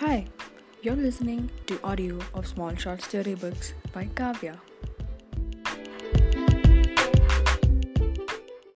Hi, you're listening to audio of Small Short Story Books by Kavya.